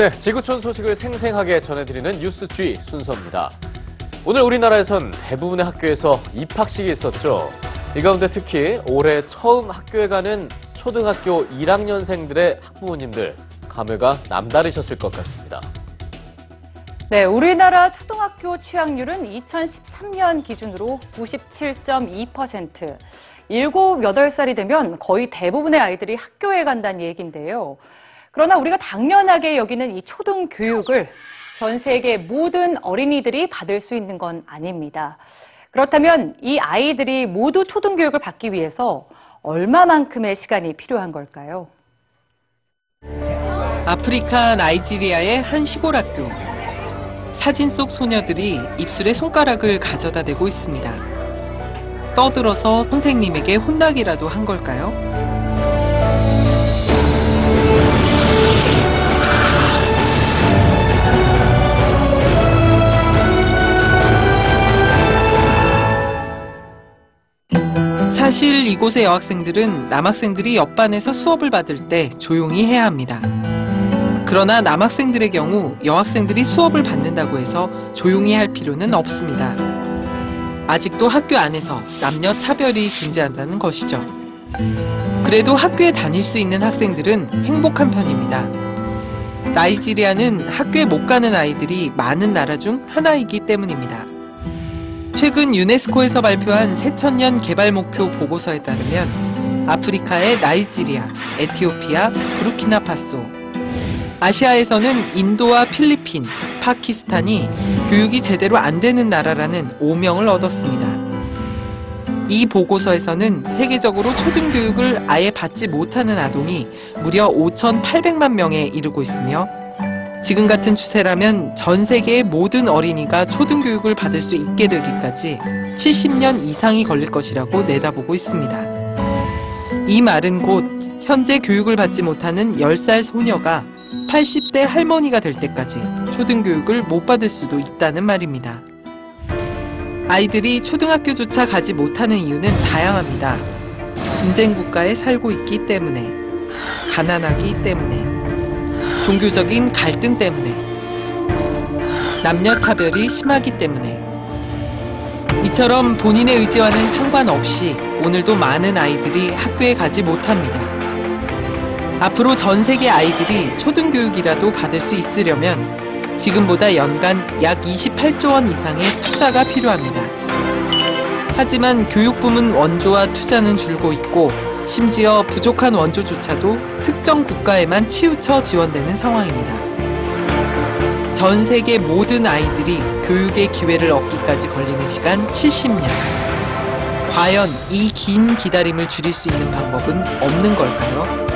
네, 지구촌 소식을 생생하게 전해드리는 뉴스 G 순서입니다. 오늘 우리나라에선 대부분의 학교에서 입학식이 있었죠. 이 가운데 특히 올해 처음 학교에 가는 초등학교 1학년생들의 학부모님들 감회가 남다르셨을 것 같습니다. 네, 우리나라 초등학교 취학률은 2013년 기준으로 97.2%. 7, 8살이 되면 거의 대부분의 아이들이 학교에 간다는 얘기인데요. 그러나 우리가 당연하게 여기는 이 초등 교육을 전 세계 모든 어린이들이 받을 수 있는 건 아닙니다. 그렇다면 이 아이들이 모두 초등 교육을 받기 위해서 얼마만큼의 시간이 필요한 걸까요? 아프리카 나이지리아의 한 시골 학교. 사진 속 소녀들이 입술에 손가락을 가져다 대고 있습니다. 떠들어서 선생님에게 혼나기라도 한 걸까요? 사실 이곳의 여학생들은 남학생들이 옆반에서 수업을 받을 때 조용히 해야 합니다. 그러나 남학생들의 경우 여학생들이 수업을 받는다고 해서 조용히 할 필요는 없습니다. 아직도 학교 안에서 남녀 차별이 존재한다는 것이죠. 그래도 학교에 다닐 수 있는 학생들은 행복한 편입니다. 나이지리아는 학교에 못 가는 아이들이 많은 나라 중 하나이기 때문입니다. 최근 유네스코에서 발표한 새천년 개발 목표 보고서에 따르면 아프리카의 나이지리아, 에티오피아, 부르키나파소, 아시아에서는 인도와 필리핀, 파키스탄이 교육이 제대로 안 되는 나라라는 오명을 얻었습니다. 이 보고서에서는 세계적으로 초등교육을 아예 받지 못하는 아동이 무려 5,800만 명에 이르고 있으며 지금 같은 추세라면 전 세계의 모든 어린이가 초등교육을 받을 수 있게 되기까지 70년 이상이 걸릴 것이라고 내다보고 있습니다. 이 말은 곧 현재 교육을 받지 못하는 10살 소녀가 80대 할머니가 될 때까지 초등교육을 못 받을 수도 있다는 말입니다. 아이들이 초등학교조차 가지 못하는 이유는 다양합니다. 분쟁 국가에 살고 있기 때문에, 가난하기 때문에, 종교적인 갈등 때문에, 남녀 차별이 심하기 때문에, 이처럼 본인의 의지와는 상관없이 오늘도 많은 아이들이 학교에 가지 못합니다. 앞으로 전 세계 아이들이 초등교육이라도 받을 수 있으려면 지금보다 연간 약 28조 원 이상의 투자가 필요합니다. 하지만 교육부문 원조와 투자는 줄고 있고 심지어 부족한 원조조차도 특정 국가에만 치우쳐 지원되는 상황입니다. 전 세계 모든 아이들이 교육의 기회를 얻기까지 걸리는 시간 70년. 과연 이 긴 기다림을 줄일 수 있는 방법은 없는 걸까요?